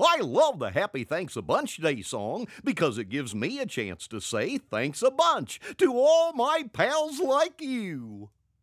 I love the Happy Thanks a Bunch Day song because it gives me a chance to say thanks a bunch to all my pals like you.